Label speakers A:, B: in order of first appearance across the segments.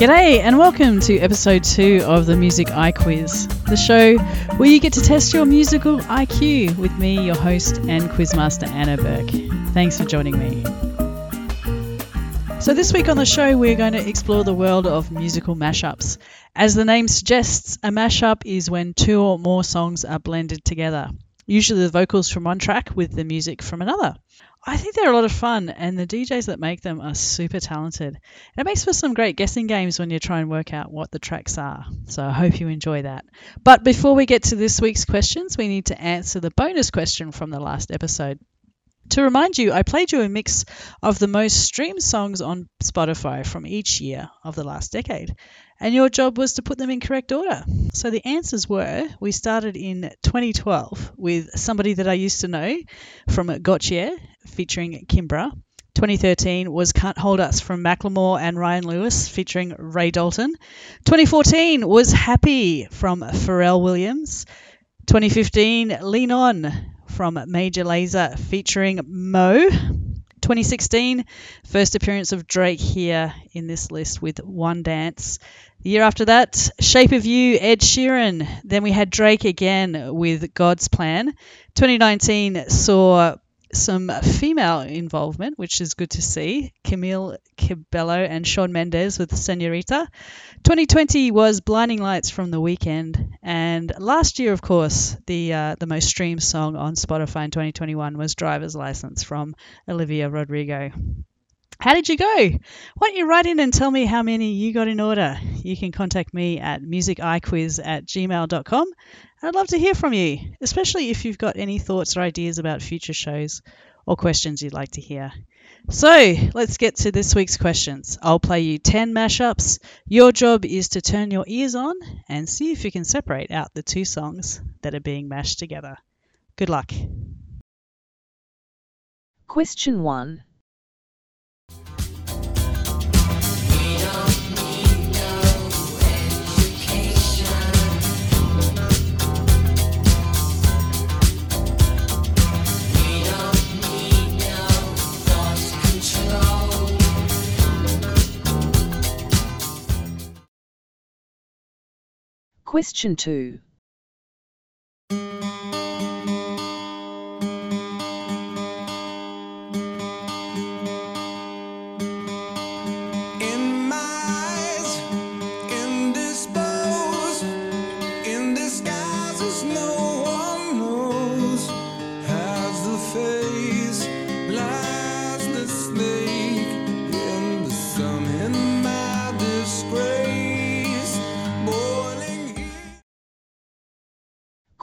A: G'day, and welcome to episode two of the Music I Quiz, the show where you get to test your musical IQ with me, your host and quizmaster Anna Burke. Thanks for joining me. So, this week on the show, we're going to explore the world of musical mashups. As the name suggests, a mashup is when two or more songs are blended together, usually the vocals from one track with the music from another. I think they're a lot of fun, and the DJs that make them are super talented. And it makes for some great guessing games when you try and work out what the tracks are. So I hope you enjoy that. But before we get to this week's questions, we need to answer the bonus question from the last episode. To remind you, I played you a mix of the most streamed songs on Spotify from each year of the last decade, and your job was to put them in correct order. So the answers were we started in 2012 with Somebody That I Used to Know from Gotye featuring Kimbra. 2013 was Can't Hold Us from Macklemore and Ryan Lewis featuring Ray Dalton. 2014 was Happy from Pharrell Williams. 2015 Lean On from Major Lazer featuring Mo. 2016, first appearance of Drake here in this list with One Dance. The year after that, Shape of You, Ed Sheeran. Then we had Drake again with God's Plan. 2019 saw some female involvement, which is good to see. Camila Cabello and Shawn Mendes with Senorita. 2020 was Blinding Lights from The Weeknd, and last year, of course, the uh, the most streamed song on Spotify in 2021 was Driver's License from Olivia Rodrigo. How did you go? Why don't you write in and tell me how many you got in order? You can contact me at musiciquiz at gmail.com. I'd love to hear from you, especially if you've got any thoughts or ideas about future shows or questions you'd like to hear. So let's get to this week's questions. I'll play you 10 mashups. Your job is to turn your ears on and see if you can separate out the two songs that are being mashed together. Good luck.
B: Question 1. Question 2.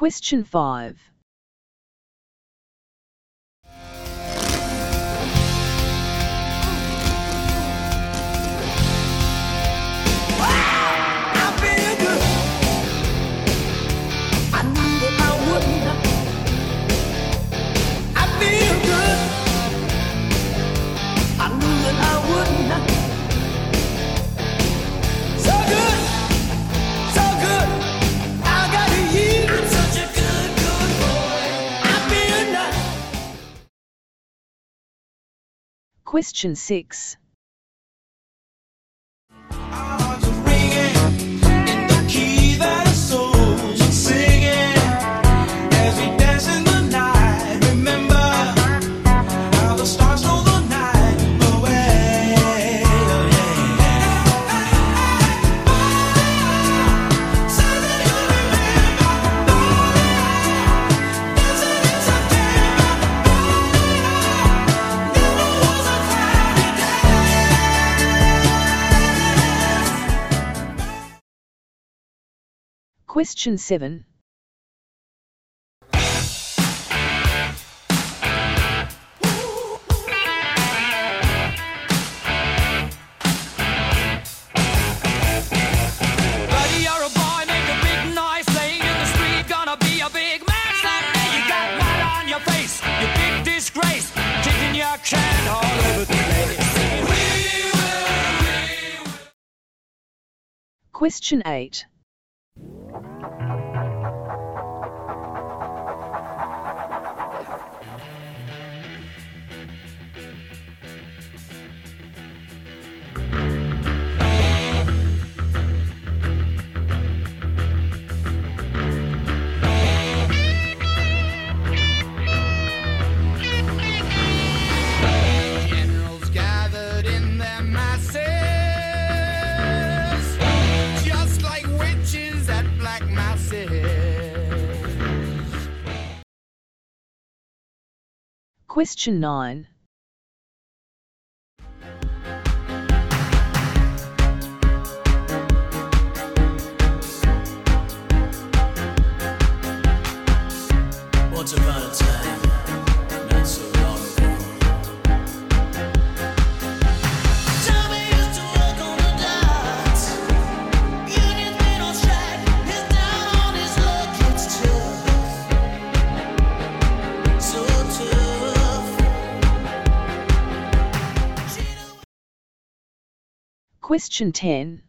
B: Question 5. Question 6.
C: We
D: will."
E: Question 8. Question 9. Question 10.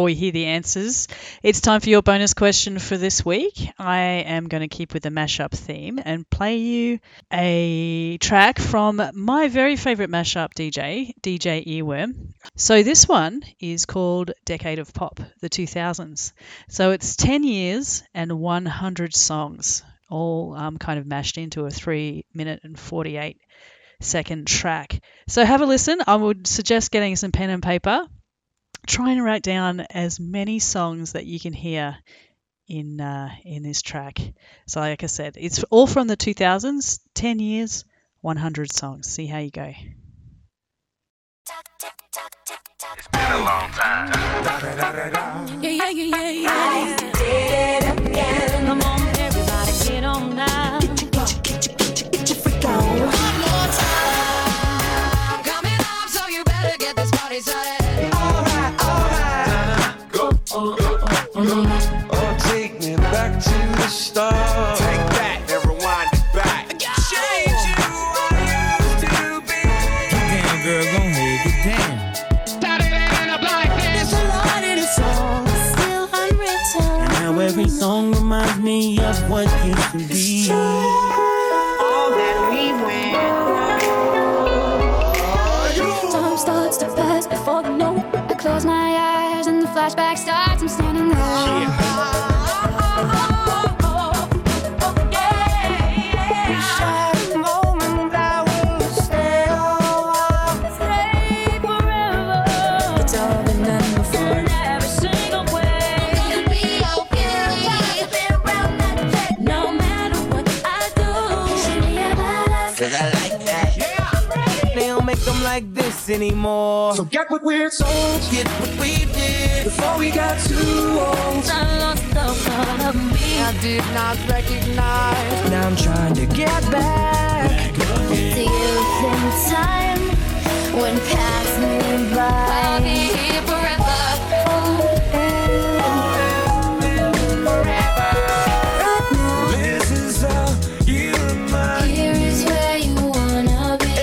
A: Before we hear the answers, it's time for your bonus question for this week. I am going to keep with the mashup theme and play you a track from my very favorite mashup DJ, DJ Earworm. So this one is called Decade of Pop, the 2000s. So it's 10 years and 100 songs, all um, kind of mashed into a 3 minute and 48 second track. So have a listen. I would suggest getting some pen and paper try and write down as many songs that you can hear in uh, in this track. So, like I said, it's all from the 2000s, 10 years, 100 songs. See how you go.
F: Yeah, yeah, yeah, yeah, yeah. Come on, everybody, get on now. One more time. So you better get this party started.
B: To the start.
G: Like that. They don't make like this anymore.
B: So get what we're told.
G: Get what we did.
B: Before we got too old.
F: I lost the part of me.
G: I did not recognize. Now I'm trying to get back.
F: The youth in time when pass me by. I'll be here forever. Right now,
B: This is how you remind
F: here is where you wanna be.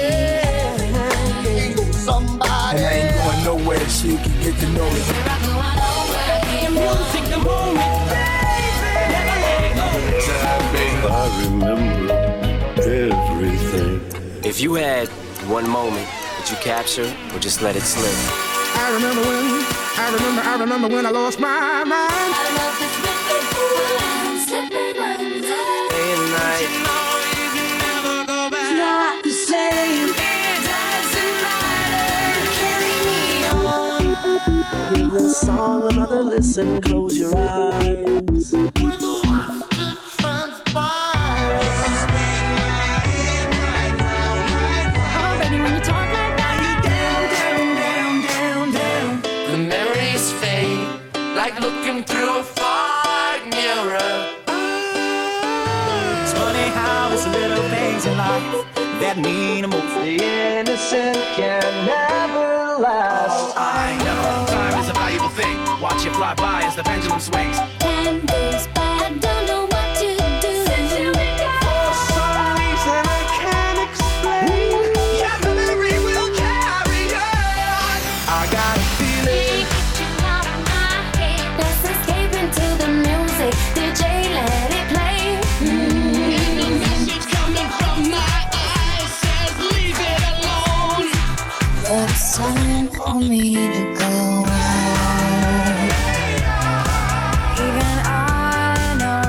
B: somebody. And I ain't going nowhere so can get to know it.
F: We're not going nowhere. The music, the
H: I remember everything.
I: If you had one moment, did you capture or just let it slip?
B: I remember when, I remember, I remember when I lost my mind.
F: I love this wicked slipping under. Day
G: and night.
F: It's not the same.
J: It doesn't matter. Carry
F: me on. This song, another listen.
K: Close your eyes. Like looking through a fog mirror.
C: It's funny how it's little things in life that mean the most. The innocent can never last. Oh, I know time is a valuable thing. Watch it fly by as the pendulum swings.
F: Time goes by, I don't know time me to go. Even I know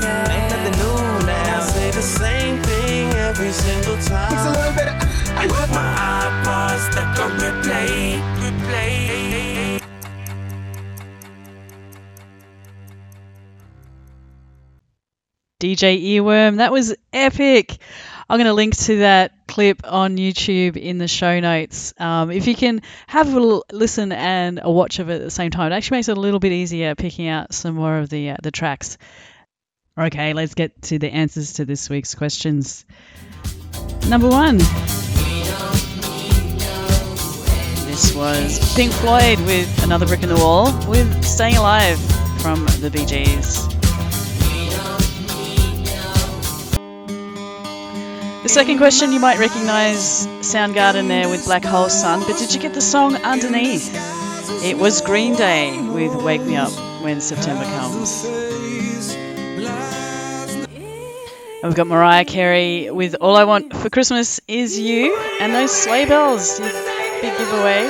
F: that.
C: Ain't nothing new now. Say the same thing every single time. It's a little bit.
K: I put my iPod stuck on replay, replay.
A: DJ Earworm. That was epic. I'm going to link to that clip on YouTube in the show notes. Um, if you can have a listen and a watch of it at the same time, it actually makes it a little bit easier picking out some more of the uh, the tracks. Okay, let's get to the answers to this week's questions. Number one. This was Pink Floyd with Another Brick in the Wall with Staying Alive from the Bee The second question, you might recognize Soundgarden there with Black Hole Sun, but did you get the song underneath? It was Green Day with Wake Me Up When September Comes. And we've got Mariah Carey with All I Want for Christmas Is You, and those sleigh bells, big giveaway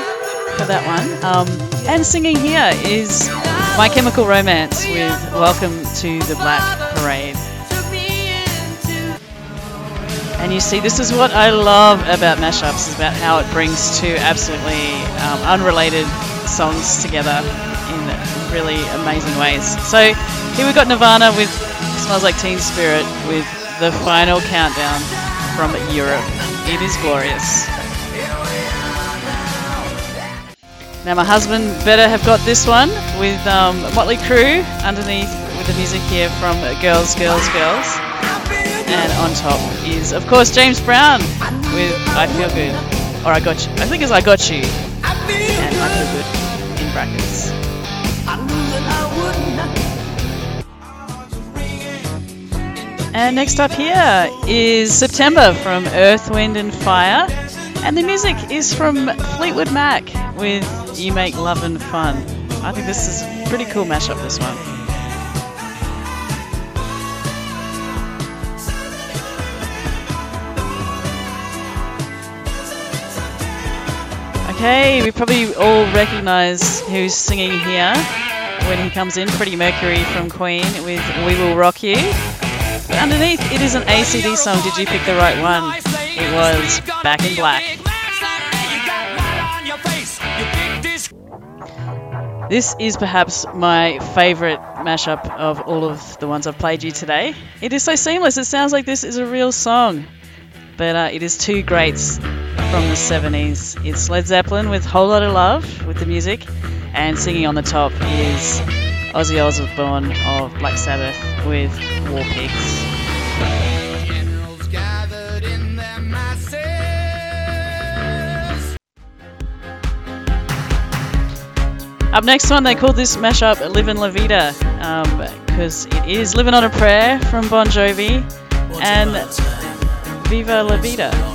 A: for that one. Um, and singing here is My Chemical Romance with Welcome to the Black Parade. And you see, this is what I love about mashups, is about how it brings two absolutely um, unrelated songs together in really amazing ways. So here we've got Nirvana with Smells Like Teen Spirit with the final countdown from Europe. It is glorious. Now my husband better have got this one with um, Motley Crue underneath with the music here from Girls, Girls, Girls. And on top is, of course, James Brown with I Feel Good. Or I Got You. I think it's I Got You. And I Feel Good in brackets. And next up here is September from Earth, Wind and Fire. And the music is from Fleetwood Mac with You Make Loving Fun. I think this is a pretty cool mashup, this one. Okay, we probably all recognise who's singing here when he comes in. Freddie Mercury from Queen with We Will Rock You. But underneath, it is an AC/DC song. Did you pick the right one? It was Back in Black. This is perhaps my favourite mashup of all of the ones I've played you today. It is so seamless, it sounds like this is a real song. But uh, it is two greats from the 70s. It's Led Zeppelin with Whole Lotta Love with the music, and singing on the top is Ozzy Osbourne of Black Sabbath with War Pigs. Up next one, they called this mashup Livin' La Vida um, because it is Living on a Prayer from Bon Jovi and Viva La Vida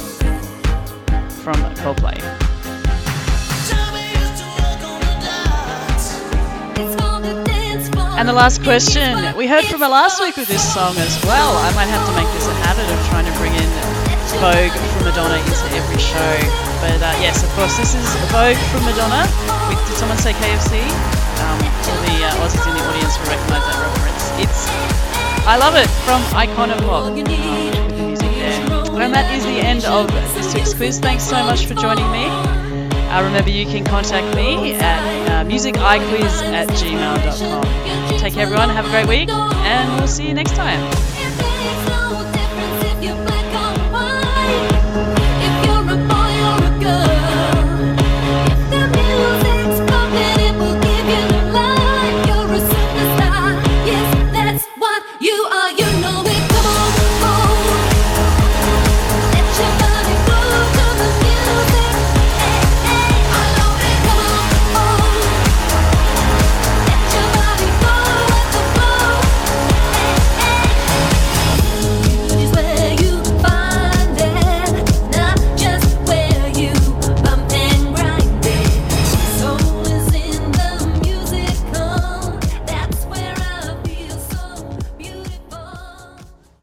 A: from Coldplay. And the last question, we heard from her last week with this song as well. I might have to make this a habit of trying to bring in Vogue from Madonna into every show. But uh, yes, of course, this is Vogue from Madonna. With, did someone say KFC? Um, all the uh, Aussies in the audience will recognise that reference. It's, I love it, from Icona Pop. Um, with And that is the end of this week's quiz. Thanks so much for joining me.
E: Uh, remember, you can contact me at uh, musiciquiz at gmail.com. Take care, everyone. Have a great week, and we'll see you next time.